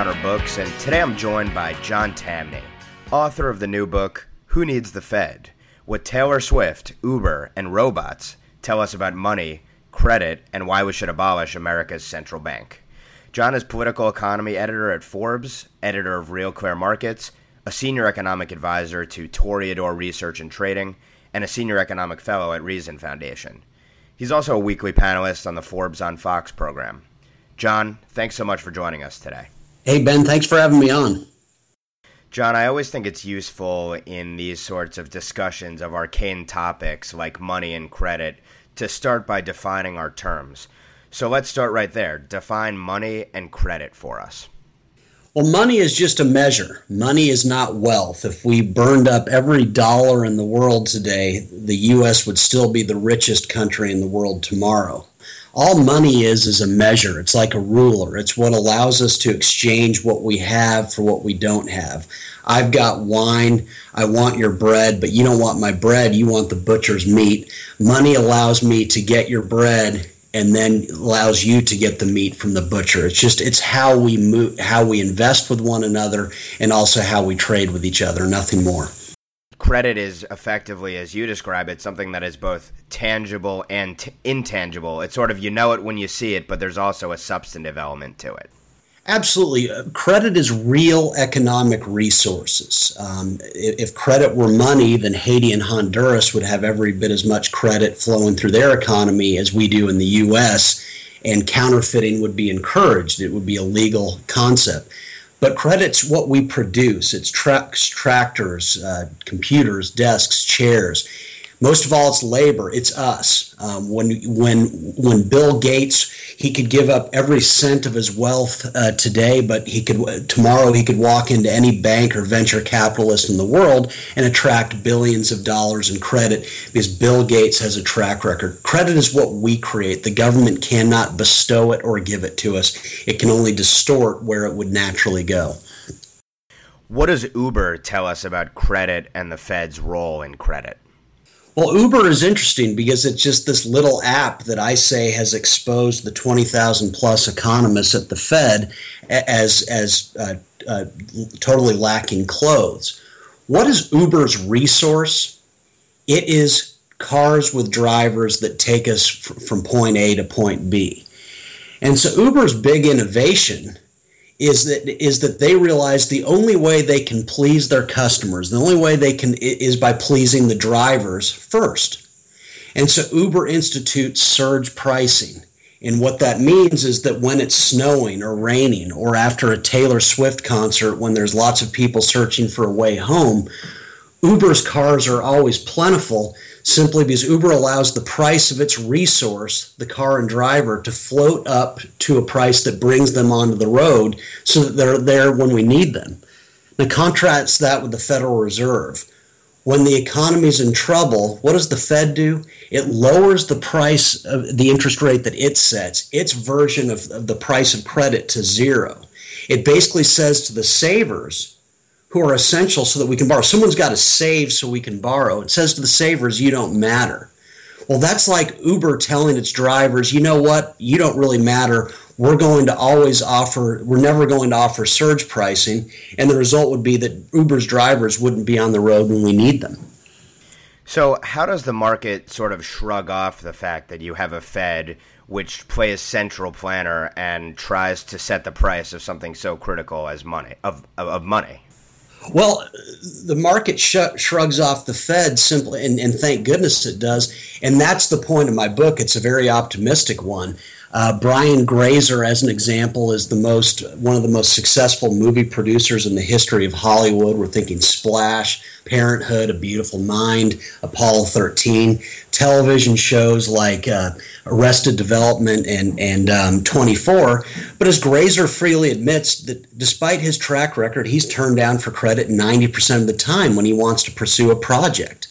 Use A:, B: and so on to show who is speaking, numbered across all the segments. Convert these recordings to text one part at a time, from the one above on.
A: Books, and today I'm joined by John Tamny, author of the new book, Who Needs the Fed? What Taylor Swift, Uber, and robots tell us about money, credit, and why we should abolish America's central bank. John is political economy editor at Forbes, editor of Real Clear Markets, a senior economic advisor to Toreador Research and Trading, and a senior economic fellow at Reason Foundation. He's also a weekly panelist on the Forbes on Fox program. John, thanks so much for joining us today.
B: Hey, Ben, thanks for having me on.
A: John, I always think it's useful in these sorts of discussions of arcane topics like money and credit to start by defining our terms. So let's start right there. Define money and credit for us.
B: Well, money is just a measure. Money is not wealth. If we burned up every dollar in the world today, the U.S. would still be the richest country in the world tomorrow all money is is a measure. It's like a ruler. It's what allows us to exchange what we have for what we don't have. I've got wine. I want your bread but you don't want my bread. You want the butcher's meat. Money allows me to get your bread and then allows you to get the meat from the butcher. It's just it's how we move how we invest with one another and also how we trade with each other. Nothing more
A: credit is effectively, as you describe it, something that is both tangible and t- intangible. It's sort of you know it when you see it, but there's also a substantive element to it.
B: Absolutely. Uh, credit is real economic resources. Um, if, credit were money, then Haiti and Honduras would have every bit as much credit flowing through their economy as we do in the U.S., and counterfeiting would be encouraged. It would be a legal concept. But credit's what we produce. It's trucks, tractors, uh, computers, desks, chairs. Most of all, it's labor. It's us. Um, when when when Bill Gates he could give up every cent of his wealth uh, today, but he could tomorrow he could walk into any bank or venture capitalist in the world and attract billions of dollars in credit because Bill Gates has a track record. Credit is what we create. The government cannot bestow it or give it to us. It can only distort where it would naturally go.
A: What does Uber tell us about credit and the Fed's role in credit?
B: Well, Uber is interesting because it's just this little app that I say has exposed the 20,000 plus economists at the Fed as, as uh, uh, totally lacking clothes. What is Uber's resource? It is cars with drivers that take us from point A to point B. And so Uber's big innovation is that is that they realize the only way they can please their customers, the only way they can is by pleasing the drivers first. And so Uber institutes surge pricing. And what that means is that when it's snowing or raining or after a Taylor Swift concert when there's lots of people searching for a way home, Uber's cars are always plentiful simply because Uber allows the price of its resource, the car and driver, to float up to a price that brings them onto the road so that they're there when we need them. Now, contrast that with the Federal Reserve. When the economy is in trouble, what does the Fed do? It lowers the price of the interest rate that it sets, its version of, of the price of credit to zero. It basically says to the savers, who are essential so that we can borrow. Someone's got to save so we can borrow. It says to the savers, you don't matter. Well, that's like Uber telling its drivers, you know what, you don't really matter. We're going to always offer, we're never going to offer surge pricing. And the result would be that Uber's drivers wouldn't be on the road when we need them.
A: So, how does the market sort of shrug off the fact that you have a Fed which plays central planner and tries to set the price of something so critical as money of of money?
B: Well, the market sh- shrugs off the Fed simply, and, and, thank goodness it does. And that's the point of my book. It's a very optimistic one. Uh, Brian Grazer, as an example, is the most one of the most successful movie producers in the history of Hollywood. We're thinking Splash, Parenthood, A Beautiful Mind, Apollo 13, television shows like uh, Arrested Development and and um, 24. But as Grazer freely admits, that despite his track record, he's turned down for credit 90% of the time when he wants to pursue a project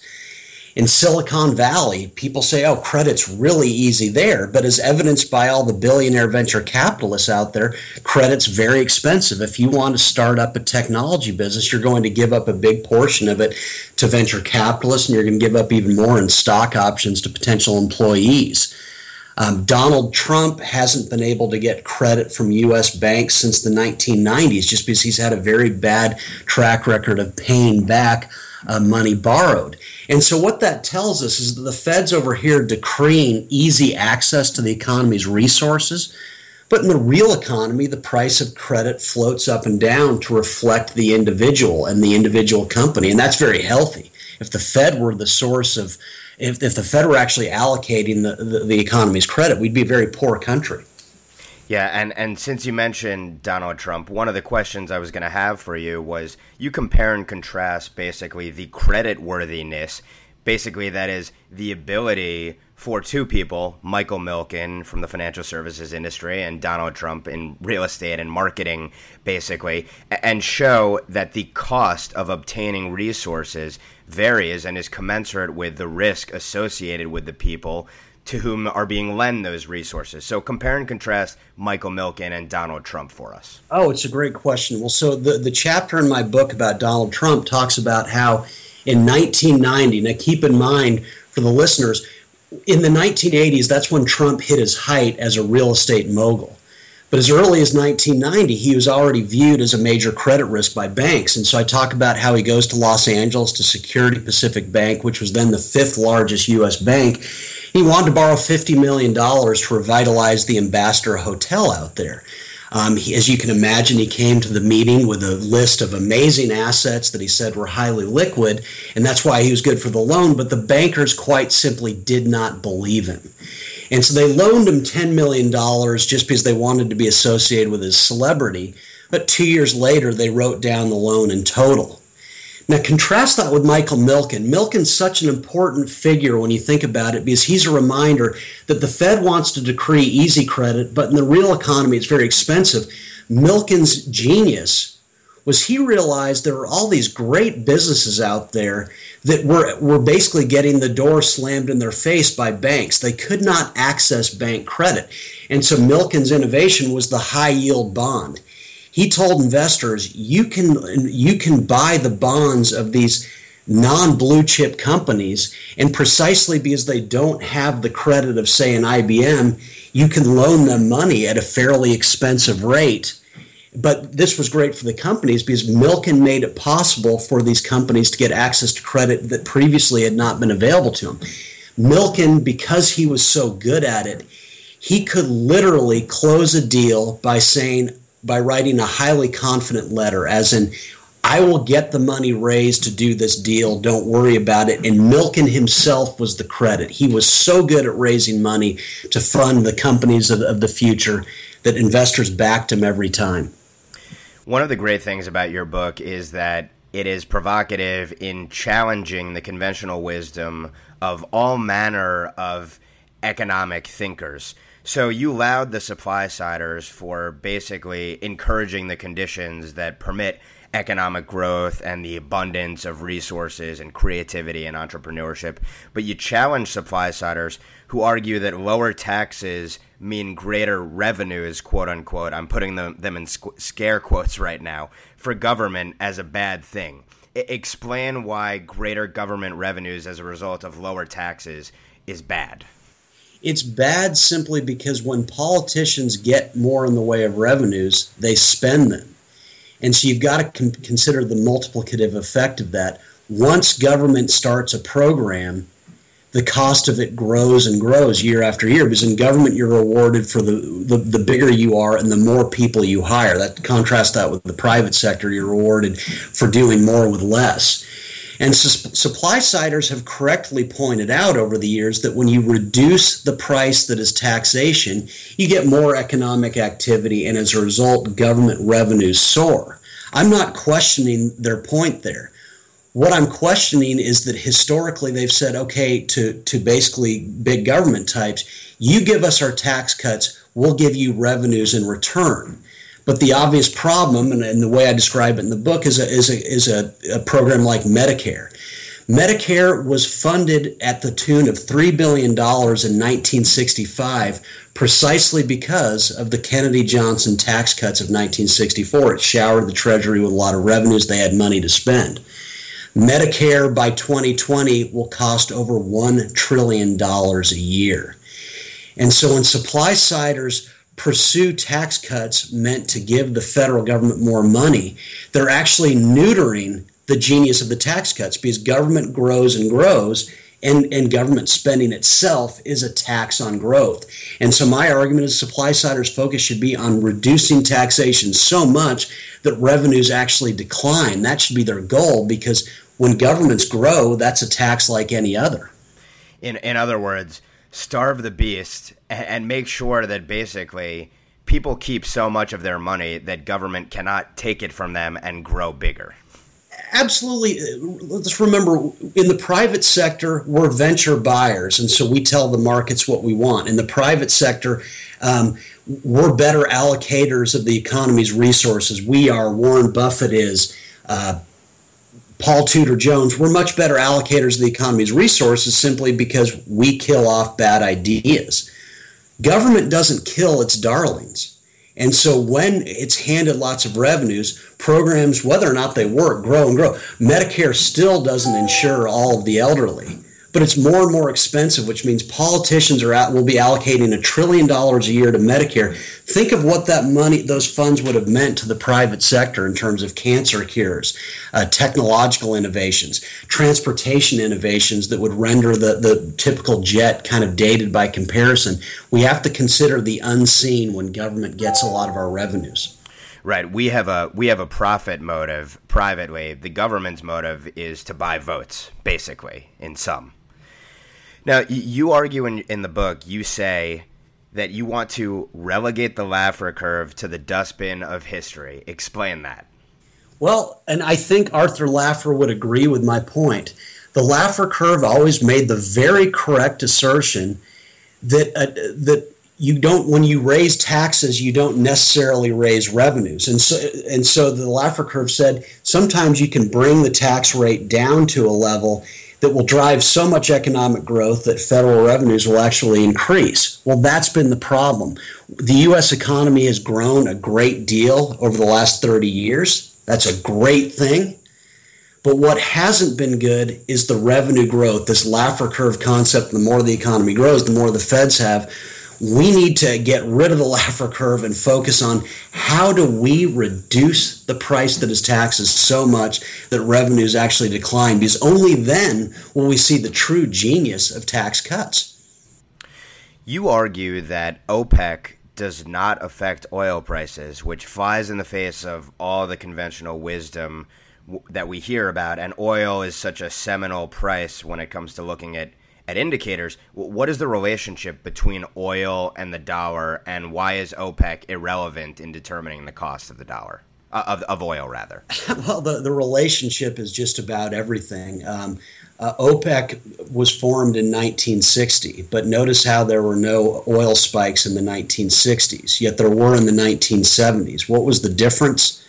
B: in Silicon Valley, people say, oh, credit's really easy there. But as evidenced by all the billionaire venture capitalists out there, credit's very expensive. If you want to start up a technology business, you're going to give up a big portion of it to venture capitalists, and you're going to give up even more in stock options to potential employees. Um, Donald Trump hasn't been able to get credit from U.S. banks since the 1990s just because he's had a very bad track record of paying back uh, money borrowed. And so, what that tells us is that the Fed's over here decreeing easy access to the economy's resources. But in the real economy, the price of credit floats up and down to reflect the individual and the individual company. And that's very healthy. If the Fed were the source of if, if the Fed were actually allocating the, the, the economy's credit, we'd be a very poor country.
A: Yeah, and, and since you mentioned Donald Trump, one of the questions I was going to have for you was you compare and contrast basically the credit worthiness, basically, that is the ability for two people, Michael Milken from the financial services industry and Donald Trump in real estate and marketing, basically, and show that the cost of obtaining resources varies and is commensurate with the risk associated with the people to whom are being lent those resources. So compare and contrast Michael Milken and Donald Trump for us.
B: Oh, it's a great question. Well, so the, the chapter in my book about Donald Trump talks about how in 1990, now keep in mind for the listeners, in the 1980s, that's when Trump hit his height as a real estate mogul. But as early as 1990, he was already viewed as a major credit risk by banks. And so I talk about how he goes to Los Angeles to Security Pacific Bank, which was then the fifth largest U.S. bank. He wanted to borrow $50 million to revitalize the Ambassador Hotel out there. Um, he, as you can imagine, he came to the meeting with a list of amazing assets that he said were highly liquid, and that's why he was good for the loan. But the bankers quite simply did not believe him. And so they loaned him $10 million just because they wanted to be associated with his celebrity. But two years later, they wrote down the loan in total. Now, contrast that with Michael Milken. Milken's such an important figure when you think about it because he's a reminder that the Fed wants to decree easy credit, but in the real economy, it's very expensive. Milken's genius was he realized there were all these great businesses out there that were, were basically getting the door slammed in their face by banks. They could not access bank credit. And so Milken's innovation was the high yield bond he told investors you can you can buy the bonds of these non blue chip companies and precisely because they don't have the credit of say an IBM you can loan them money at a fairly expensive rate but this was great for the companies because Milken made it possible for these companies to get access to credit that previously had not been available to them. Milken, because he was so good at it, he could literally close a deal by saying, by writing a highly confident letter, as in, I will get the money raised to do this deal. Don't worry about it. And Milken himself was the credit. He was so good at raising money to fund the companies of, of the future that investors backed him every time.
A: One of the great things about your book is that it is provocative in challenging the conventional wisdom of all manner of economic thinkers. So you allowed the supply siders for basically encouraging the conditions that permit economic growth and the abundance of resources and creativity and entrepreneurship. But you challenge supply siders who argue that lower taxes mean greater revenues, quote unquote. I'm putting them, them in scare quotes right now for government as a bad thing. I- explain why greater government revenues as a result of lower taxes is bad.
B: It's bad simply because when politicians get more in the way of revenues, they spend them. And so you've got to con- consider the multiplicative effect of that. Once government starts a program, the cost of it grows and grows year after year because in government you're rewarded for the, the, the bigger you are and the more people you hire. That contrast that with the private sector, you're rewarded for doing more with less. And su- supply siders have correctly pointed out over the years that when you reduce the price that is taxation, you get more economic activity, and as a result, government revenues soar. I'm not questioning their point there. What I'm questioning is that historically they've said, okay, to, to basically big government types, you give us our tax cuts, we'll give you revenues in return. But the obvious problem, and, and the way I describe it in the book, is a, is a, is a, a program like Medicare. Medicare was funded at the tune of $3 billion in 1965 precisely because of the Kennedy Johnson tax cuts of 1964. It showered the Treasury with a lot of revenues. They had money to spend. Medicare by 2020 will cost over $1 trillion a year. And so when supply siders pursue tax cuts meant to give the federal government more money, they're actually neutering the genius of the tax cuts because government grows and grows and, and government spending itself is a tax on growth. And so my argument is supply siders focus should be on reducing taxation so much that revenues actually decline. That should be their goal because when governments grow, that's a tax like any other.
A: In in other words, starve the beast and make sure that basically people keep so much of their money that government cannot take it from them and grow bigger.
B: Absolutely. Let's remember in the private sector, we're venture buyers, and so we tell the markets what we want. In the private sector, um, we're better allocators of the economy's resources. We are, Warren Buffett is, uh, Paul Tudor Jones, we're much better allocators of the economy's resources simply because we kill off bad ideas. Government doesn't kill its darlings. And so when it's handed lots of revenues, programs, whether or not they work, grow and grow. Medicare still doesn't insure all of the elderly but it's more and more expensive, which means politicians are at, will be allocating a trillion dollars a year to Medicare. Think of what that money, those funds would have meant to the private sector in terms of cancer cures, uh, technological innovations, transportation innovations that would render the, the typical jet kind of dated by comparison. We have to consider the unseen when government gets a lot of our revenues.
A: Right. We have a we have a profit motive privately. The government's motive is to buy votes, basically, in sum. Now, you argue in, in the book, you say that you want to relegate the Laffer curve to the dustbin of history. Explain that.
B: Well, and I think Arthur Laffer would agree with my point. The Laffer curve always made the very correct assertion that uh, that you don't when you raise taxes you don't necessarily raise revenues and so and so the Laffer curve said sometimes you can bring the tax rate down to a level that will drive so much economic growth that federal revenues will actually increase. Well, that's been the problem. The U.S. economy has grown a great deal over the last 30 years. That's a great thing. But what hasn't been good is the revenue growth, this Laffer curve concept. The more the economy grows, the more the feds have we need to get rid of the Laffer curve and focus on how do we reduce the price that is taxes so much that revenues actually decline because only then will we see the true genius of tax cuts.
A: You argue that OPEC does not affect oil prices, which flies in the face of all the conventional wisdom that we hear about, and oil is such a seminal price when it comes to looking at at indicators, what is the relationship between oil and the dollar, and why is OPEC irrelevant in determining the cost of the dollar? Uh, of, of oil, rather.
B: well, the, the relationship is just about everything. Um, uh, OPEC was formed in 1960, but notice how there were no oil spikes in the 1960s, yet there were in the 1970s. What was the difference?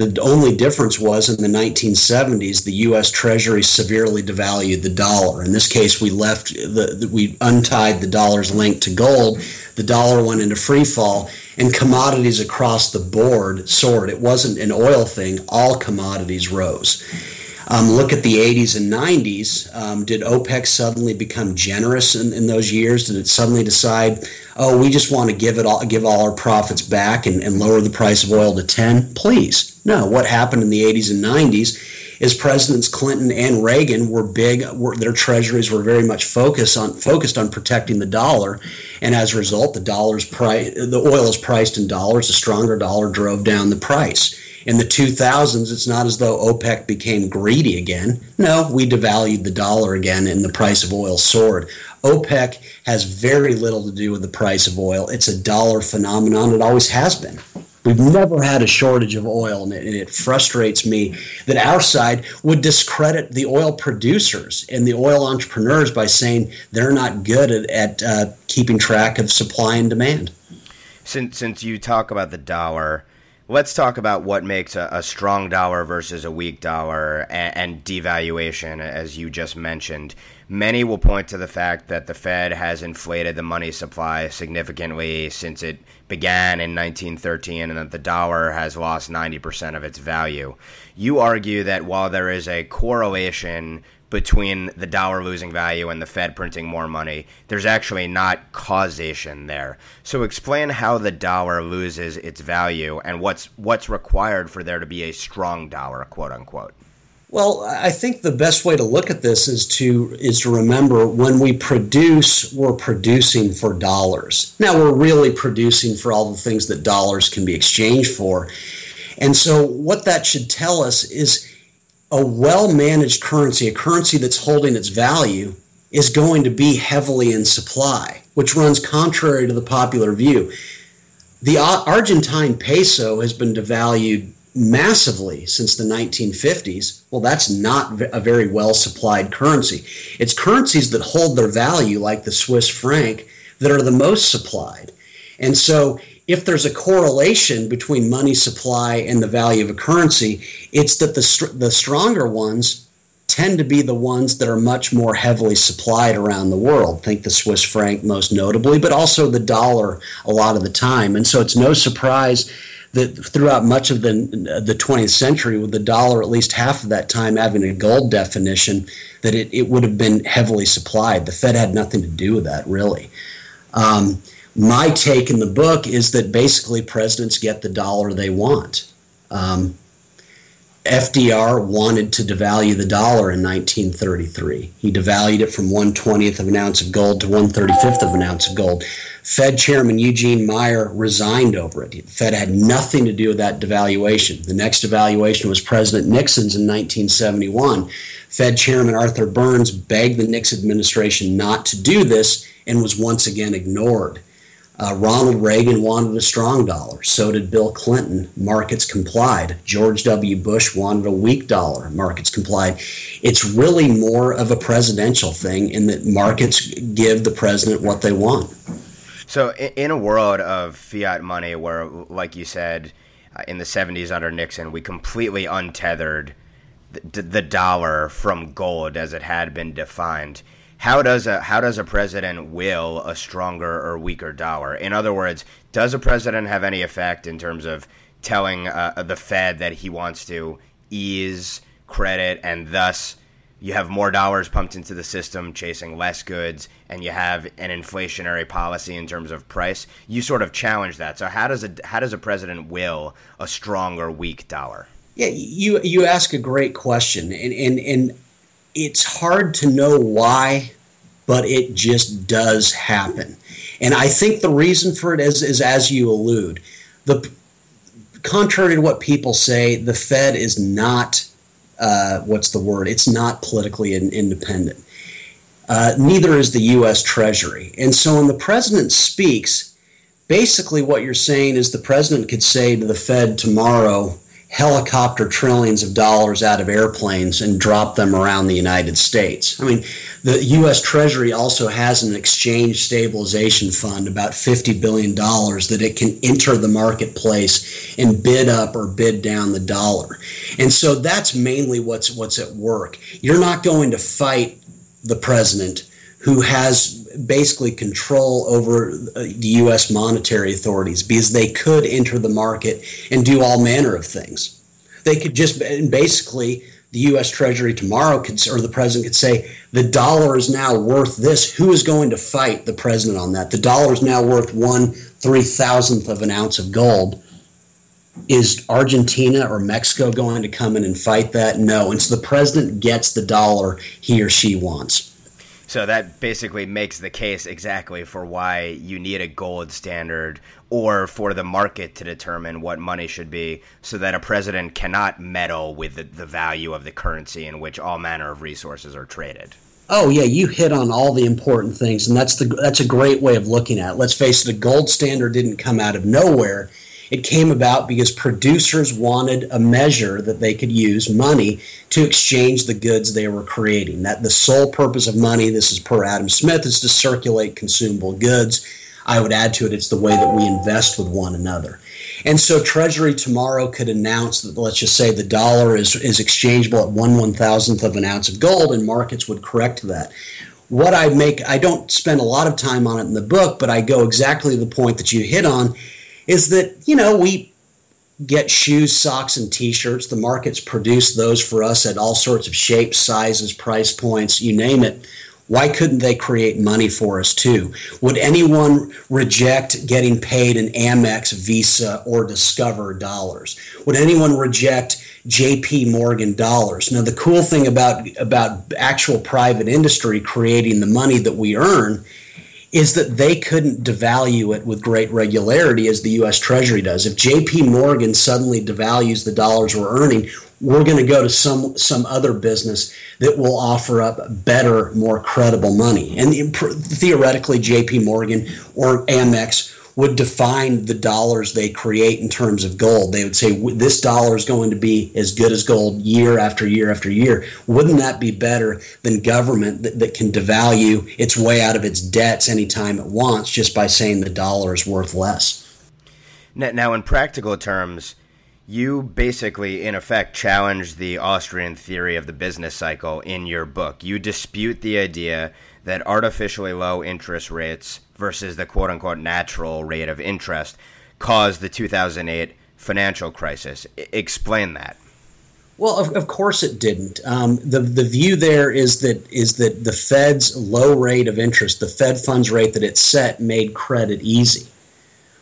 B: The only difference was in the 1970s, the U.S. Treasury severely devalued the dollar. In this case, we left the, the, we untied the dollar's link to gold. The dollar went into free fall, and commodities across the board soared. It wasn't an oil thing; all commodities rose. Um, look at the 80s and 90s. Um, did OPEC suddenly become generous in, in, those years? Did it suddenly decide, oh, we just want to give it all, give all our profits back and, and lower the price of oil to 10? Please, no. What happened in the 80s and 90s is Presidents Clinton and Reagan were big. Were, their treasuries were very much focused on focused on protecting the dollar, and as a result, the dollar's price, the oil is priced in dollars. A stronger dollar drove down the price in the 2000s, it's not as though OPEC became greedy again. No, we devalued the dollar again and the price of oil soared. OPEC has very little to do with the price of oil. It's a dollar phenomenon. It always has been. We've never had a shortage of oil, and it, and it, frustrates me that our side would discredit the oil producers and the oil entrepreneurs by saying they're not good at, at uh, keeping track of supply and demand.
A: Since, since you talk about the dollar, let's talk about what makes a, a, strong dollar versus a weak dollar and, and, devaluation, as you just mentioned. Many will point to the fact that the Fed has inflated the money supply significantly since it began in 1913 and that the dollar has lost 90% of its value. You argue that while there is a correlation between the dollar losing value and the Fed printing more money. There's actually not causation there. So explain how the dollar loses its value and what's what's required for there to be a strong dollar, quote unquote.
B: Well, I think the best way to look at this is to is to remember when we produce, we're producing for dollars. Now we're really producing for all the things that dollars can be exchanged for. And so what that should tell us is a well-managed currency, a currency that's holding its value is going to be heavily in supply, which runs contrary to the popular view. The Argentine peso has been devalued massively since the 1950s, well, that's not a very well supplied currency. It's currencies that hold their value, like the Swiss franc, that are the most supplied. And so, if there's a correlation between money supply and the value of a currency, it's that the, the stronger ones tend to be the ones that are much more heavily supplied around the world. Think the Swiss franc most notably, but also the dollar a lot of the time. And so, it's no surprise that throughout much of the the 20th century, with the dollar at least half of that time having a gold definition, that it, it would have been heavily supplied. The Fed had nothing to do with that, really. Um, my take in the book is that basically presidents get the dollar they want. Um, FDR wanted to devalue the dollar in 1933. He devalued it from 120th of an ounce of gold to 135th of an ounce of gold. Fed Chairman Eugene Meyer resigned over it. The Fed had nothing to do with that devaluation. The next devaluation was President Nixon's in 1971. Fed Chairman Arthur Burns begged the Nixon administration not to do this and was once again ignored. Uh, Ronald Reagan wanted a strong dollar. So did Bill Clinton. Markets complied. George W. Bush wanted a weak dollar. Markets complied. It's really more of a presidential thing in that markets give the president what they want.
A: So, in a world of fiat money, where, like you said, uh, in the 70s under Nixon, we completely untethered the, the dollar from gold as it had been defined how does a how does a president will a stronger or weaker dollar? In other words, does a president have any effect in terms of telling uh, the Fed that he wants to ease credit and thus you have more dollars pumped into the system chasing less goods and you have an inflationary policy in terms of price? You sort of challenge that. So how does a how does a president will a strong or weak dollar?
B: Yeah you you ask a great question. And and and it's hard to know why, but it just does happen. And I think the reason for it is, is as you allude, the contrary to what people say, the Fed is not uh, what's the word? It's not politically in, independent. Uh, neither is the U.S. Treasury. And so when the president speaks, basically what you're saying is the president could say to the Fed tomorrow, helicopter trillions of dollars out of airplanes and drop them around the United States. I mean, the U.S. Treasury also has an exchange stabilization fund, about $50 billion, that it can enter the marketplace and bid up or bid down the dollar. And so that's mainly what's, what's at work. You're not going to fight the president who has basically control over the U.S. monetary authorities because they could enter the market and do all manner of things. They could just basically the U.S. Treasury tomorrow could, or the president could say, the dollar is now worth this. Who is going to fight the president on that? The dollar is now worth one three thousandth of an ounce of gold. Is Argentina or Mexico going to come in and fight that? No. And so the president gets the dollar he or she wants.
A: So that basically makes the case exactly for why you need a gold standard or for the market to determine what money should be so that a president cannot meddle with the, the value of the currency in which all manner of resources are traded.
B: Oh yeah, you hit on all the important things, and that's the that's a great way of looking at it. Let's face it, a gold standard didn't come out of nowhere. It came about because producers wanted a measure that they could use, money, to exchange the goods they were creating. That the sole purpose of money, this is per Adam Smith, is to circulate consumable goods. I would add to it, it's the way that we invest with one another. And so Treasury tomorrow could announce that, let's just say, the dollar is, is exchangeable at one one thousandth of an ounce of gold, and markets would correct that. What I make, I don't spend a lot of time on it in the book, but I go exactly to the point that you hit on is that, you know, we get shoes, socks, and t shirts. The markets produce those for us at all sorts of shapes, sizes, price points, you name it. Why couldn't they create money for us too? Would anyone reject getting paid in Amex, Visa, or Discover dollars? Would anyone reject JP Morgan dollars? Now, the cool thing about, about actual private industry creating the money that we earn is that they couldn't devalue it with great regularity as the US Treasury does. If JP Morgan suddenly devalues the dollars we're earning, we're going to go to some some other business that will offer up better, more credible money. And theoretically, J.P. Morgan or Amex would define the dollars they create in terms of gold. They would say this dollar is going to be as good as gold year after year after year. Wouldn't that be better than government that, that can devalue its way out of its debts anytime it wants just by saying the dollar is worth less?
A: Now, in practical terms, you basically, in effect, challenge the Austrian theory of the business cycle in your book. You dispute the idea that artificially low interest rates versus the quote unquote natural rate of interest caused the 2008 financial crisis. I- explain that.
B: Well, of, of course it didn't. Um, the the view there is that is that the Fed's low rate of interest, the Fed funds rate that it set, made credit easy.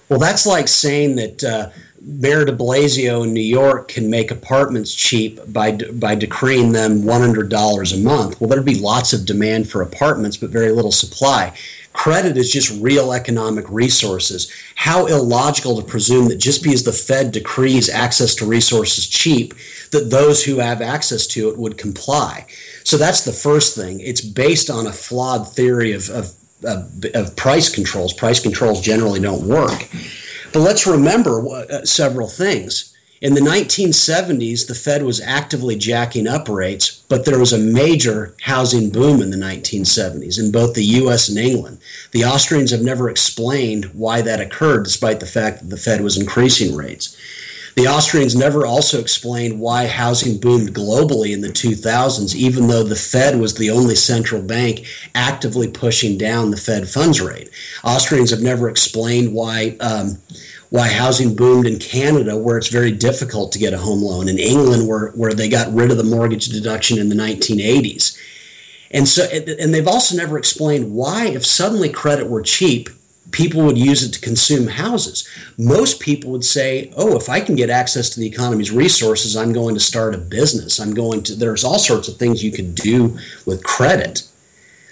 B: Well, that's like saying that uh, Mayor de Blasio in New York can make apartments cheap by by decreeing them $100 a month. Well, there'd be lots of demand for apartments, but very little supply. Credit is just real economic resources. How illogical to presume that just because the Fed decrees access to resources cheap, that those who have access to it would comply. So that's the first thing. It's based on a flawed theory of, of, of, of price controls. Price controls generally don't work. But let's remember uh, several things. In the 1970s, the Fed was actively jacking up rates, but there was a major housing boom in the 1970s in both the US and England. The Austrians have never explained why that occurred, despite the fact that the Fed was increasing rates. The Austrians never also explained why housing boomed globally in the 2000s, even though the Fed was the only central bank actively pushing down the Fed funds rate. Austrians have never explained why. Um, why housing boomed in Canada, where it's very difficult to get a home loan, in England, where, where they got rid of the mortgage deduction in the 1980s. And so, and they've also never explained why, if suddenly credit were cheap, people would use it to consume houses. Most people would say, oh, if I can get access to the economy's resources, I'm going to start a business. I'm going to, there's all sorts of things you could do with credit.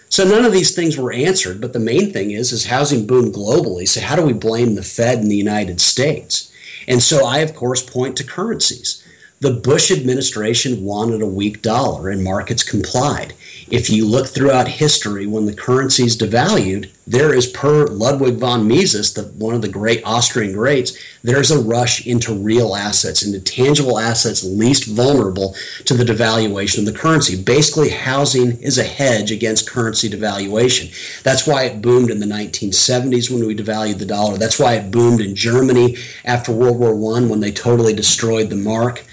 B: So none of these things were answered, but the main thing is, is housing boom globally. So how do we blame the Fed in the United States? And so I, of course, point to currencies. The Bush administration wanted a weak dollar and markets complied. If you look throughout history, when the currencies devalued, there is, per Ludwig von Mises, the, one of the great Austrian greats, there's a rush into real assets, into tangible assets least vulnerable to the devaluation of the currency. Basically, housing is a hedge against currency devaluation. That's why it boomed in the 1970s when we devalued the dollar. That's why it boomed in Germany after World War I when they totally destroyed the mark.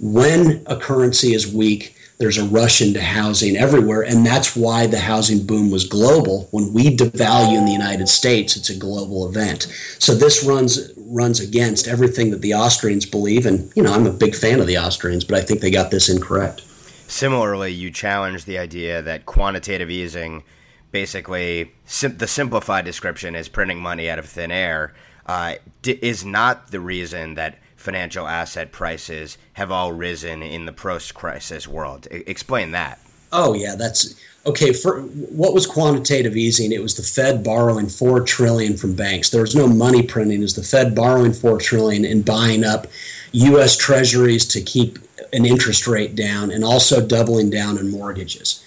B: When a currency is weak, there's a rush into housing everywhere, and that's why the housing boom was global. When we devalue in the United States, it's a global event. So this runs runs against everything that the Austrians believe, and you know I'm a big fan of the Austrians, but I think they got this incorrect.
A: Similarly, you challenge the idea that quantitative easing, basically sim- the simplified description is printing money out of thin air, uh, d- is not the reason that financial asset prices have all risen in the post-crisis world. I- explain that.
B: Oh yeah, that's okay. For what was quantitative easing? It was the Fed borrowing four trillion from banks. There was no money printing. It was the Fed borrowing four trillion and buying up U.S. Treasuries to keep an interest rate down, and also doubling down on mortgages.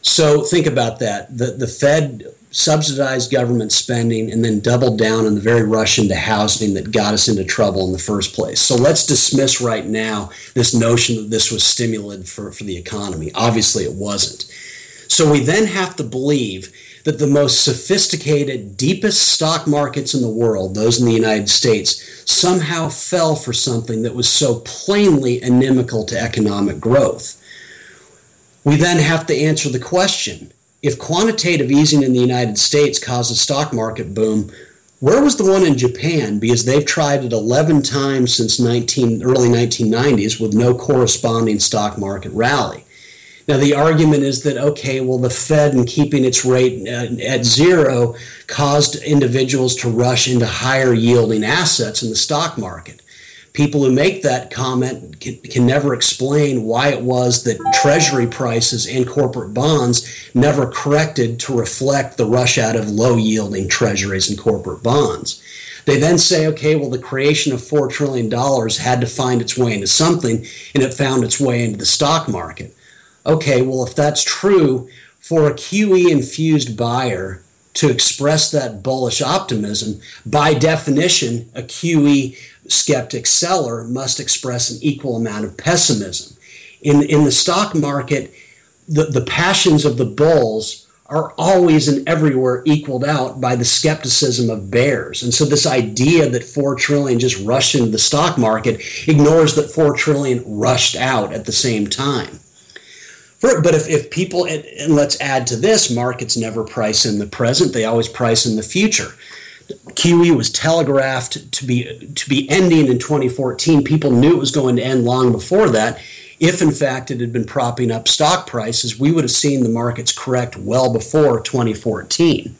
B: So think about that. The the Fed subsidized government spending and then doubled down on the very rush into housing that got us into trouble in the first place. So let's dismiss right now this notion that this was stimulant for, for the economy. Obviously, it wasn't. So we then have to believe that the most sophisticated, deepest stock markets in the world, those in the United States, somehow fell for something that was so plainly inimical to economic growth. We then have to answer the question if quantitative easing in the United States caused a stock market boom, Where was the one in Japan? Because they've tried it 11 times since 19, early 1990s with no corresponding stock market rally. Now, the argument is that, okay, well, the Fed and keeping its rate uh, at zero caused individuals to rush into higher yielding assets in the stock market. People who make that comment can, can never explain why it was that treasury prices and corporate bonds never corrected to reflect the rush out of low yielding treasuries and corporate bonds. They then say, okay, well, the creation of $4 trillion had to find its way into something, and it found its way into the stock market okay, well, if that's true, for a QE infused buyer to express that bullish optimism, by definition, a QE skeptic seller must express an equal amount of pessimism. In, in the stock market, the, the passions of the bulls are always and everywhere equaled out by the skepticism of bears. And so this idea that 4 trillion just rushed into the stock market ignores that 4 trillion rushed out at the same time. For, but if, if people, and, and let's add to this, markets never price in the present, they always price in the future. QE was telegraphed to be to be ending in 2014. People knew it was going to end long before that. If in fact it had been propping up stock prices, we would have seen the markets correct well before 2014.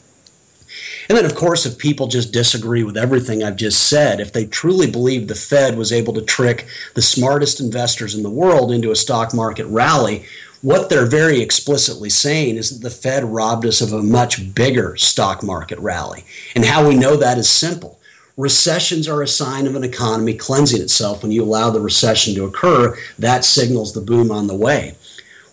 B: And then, of course, if people just disagree with everything I've just said, if they truly believe the Fed was able to trick the smartest investors in the world into a stock market rally, what they're very explicitly saying is that the Fed robbed us of a much bigger stock market rally. And how we know that is simple. Recessions are a sign of an economy cleansing itself. When you allow the recession to occur, that signals the boom on the way.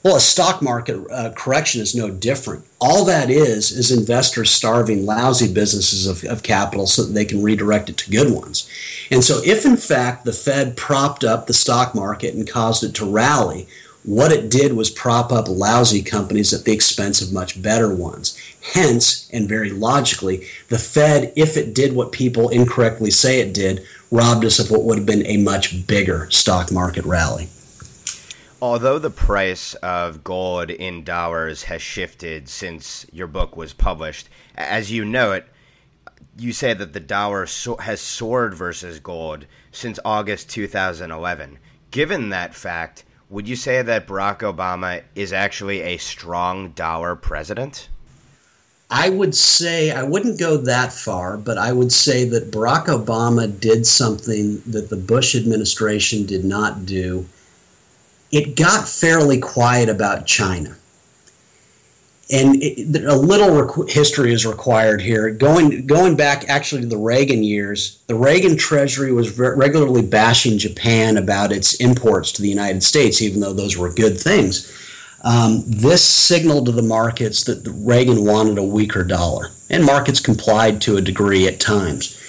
B: Well, a stock market uh, correction is no different. All that is is investors starving lousy businesses of, of capital so that they can redirect it to good ones. And so, if in fact the Fed propped up the stock market and caused it to rally, what it did was prop up lousy companies at the expense of much better ones. Hence, and very logically, the Fed, if it did what people incorrectly say it did, robbed us of what would have been a much bigger stock market rally.
A: Although the price of gold in dollars has shifted since your book was published, as you know it, you say that the dollar so- has soared versus gold since August 2011. Given that fact, would you say that Barack Obama is actually a strong dollar president?
B: I would say, I wouldn't go that far, but I would say that Barack Obama did something that the Bush administration did not do. It got fairly quiet about China and it, a little rec- history is required here. Going going back actually to the Reagan years, the Reagan Treasury was re- regularly bashing Japan about its imports to the United States, even though those were good things. Um, this signaled to the markets that Reagan wanted a weaker dollar, and markets complied to a degree at times.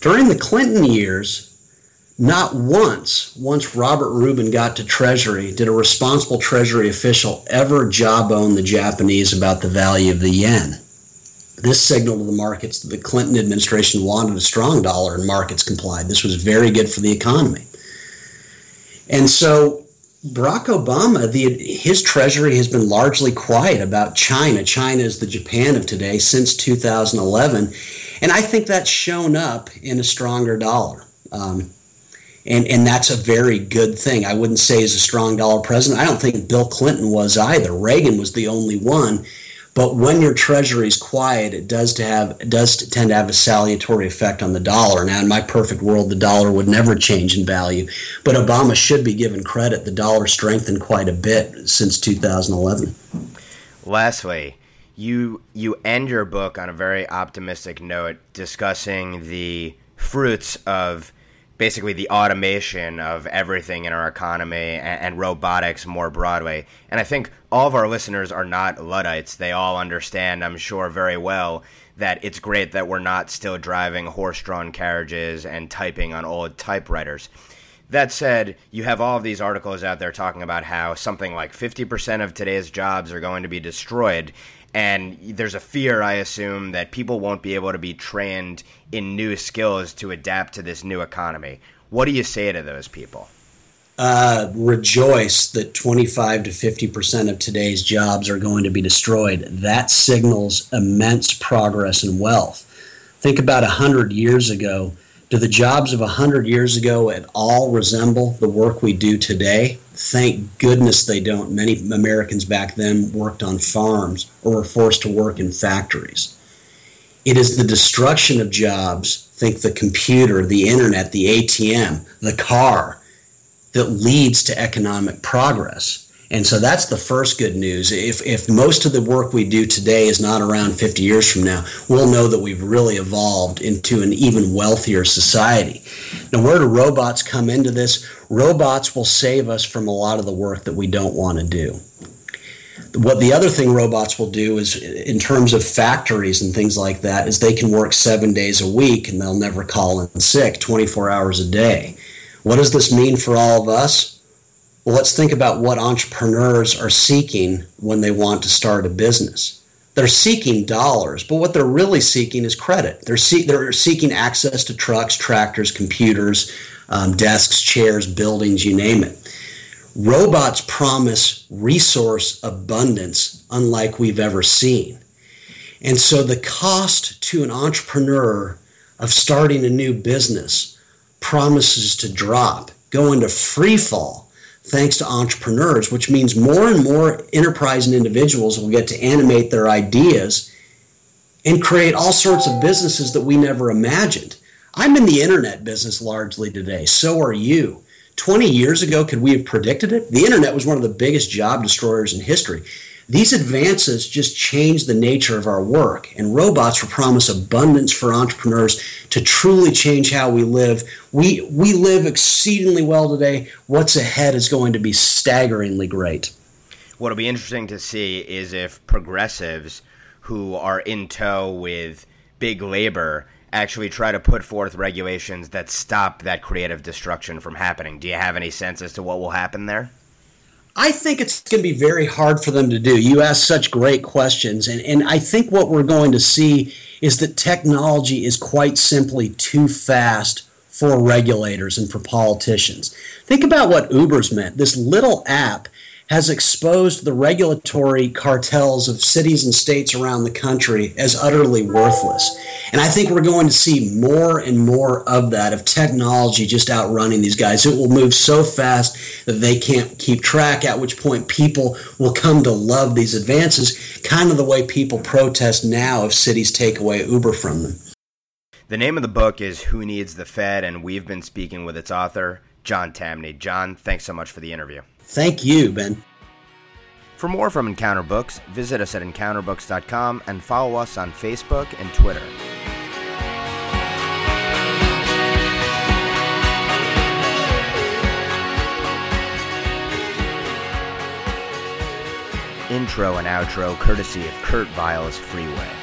B: During the Clinton years, not once, once Robert Rubin got to Treasury, did a responsible Treasury official ever jawbone the Japanese about the value of the yen. This signaled to the markets that the Clinton administration wanted a strong dollar and markets complied. This was very good for the economy. And so Barack Obama, the, his treasury has been largely quiet about China. China is the Japan of today since 2011. And I think that's shown up in a stronger dollar. Um, and and that's a very good thing. I wouldn't say he's a strong dollar president. I don't think Bill Clinton was either. Reagan was the only one. But when your treasury is quiet, it does to have does tend to have a salutary effect on the dollar. Now, in my perfect world, the dollar would never change in value, but Obama should be given credit. The dollar strengthened quite a bit since 2011.
A: Lastly, you you end your book on a very optimistic note, discussing the fruits of basically the automation of everything in our economy and, and, robotics more broadly. And I think all of our listeners are not Luddites. They all understand, I'm sure, very well that it's great that we're not still driving horse drawn carriages and typing on old typewriters. That said, you have all of these articles out there talking about how something like 50% of today's jobs are going to be destroyed and there's a fear i assume that people won't be able to be trained in new skills to adapt to this new economy. What do you say to those people?
B: Uh, rejoice that 25 to 50 percent of today's jobs are going to be destroyed. That signals immense progress and wealth. Think about 100 years ago. Do the jobs of 100 years ago at all resemble the work we do today? Thank goodness they don't. Many Americans back then worked on farms or were forced to work in factories. It is the destruction of jobs, think the computer, the internet, the ATM, the car, that leads to economic progress. And so that's the first good news. If, if most of the work we do today is not around 50 years from now, we'll know that we've really evolved into an even wealthier society. Now, where do robots come into this? Robots will save us from a lot of the work that we don't want to do. What the other thing robots will do is, in terms of factories and things like that, is they can work seven days a week and they'll never call in sick 24 hours a day. What does this mean for all of us? Well, let's think about what entrepreneurs are seeking when they want to start a business. They're seeking dollars, but what they're really seeking is credit. They're, see- they're seeking access to trucks, tractors, computers, um, desks, chairs, buildings, you name it. Robots promise resource abundance unlike we've ever seen. And so the cost to an entrepreneur of starting a new business promises to drop, go into free fall thanks to entrepreneurs, which means more and more enterprise and individuals will get to animate their ideas and create all sorts of businesses that we never imagined. I'm in the internet business largely today. So are you. 20 years ago, could we have predicted it? The internet was one of the biggest job destroyers in history. These advances just change the nature of our work, and robots will promise abundance for entrepreneurs to truly change how we live. We, we live exceedingly well today. What's ahead is going to be staggeringly great.
A: What'll be interesting to see is if progressives who are in tow with big labor actually try to put forth regulations that stop that creative destruction from happening. Do you have any sense as to what will happen there?
B: I think it's going to be very hard for them to do. You ask such great questions. And, and I think what we're going to see is that technology is quite simply too fast for regulators and for politicians. Think about what Uber's meant. This little app has exposed the regulatory cartels of cities and states around the country as utterly worthless. And I think we're going to see more and more of that, of technology just outrunning these guys. It will move so fast that they can't keep track, at which point people will come to love these advances, kind of the way people protest now if cities take away Uber from them.
A: The name of the book is Who Needs the Fed, and we've been speaking with its author, John Tamny. John, thanks so much for the interview.
B: Thank you, Ben.
A: For more from Encounter Books, visit us at encounterbooks.com and follow us on Facebook and Twitter. Intro and outro courtesy of Kurt Vile's Freeway.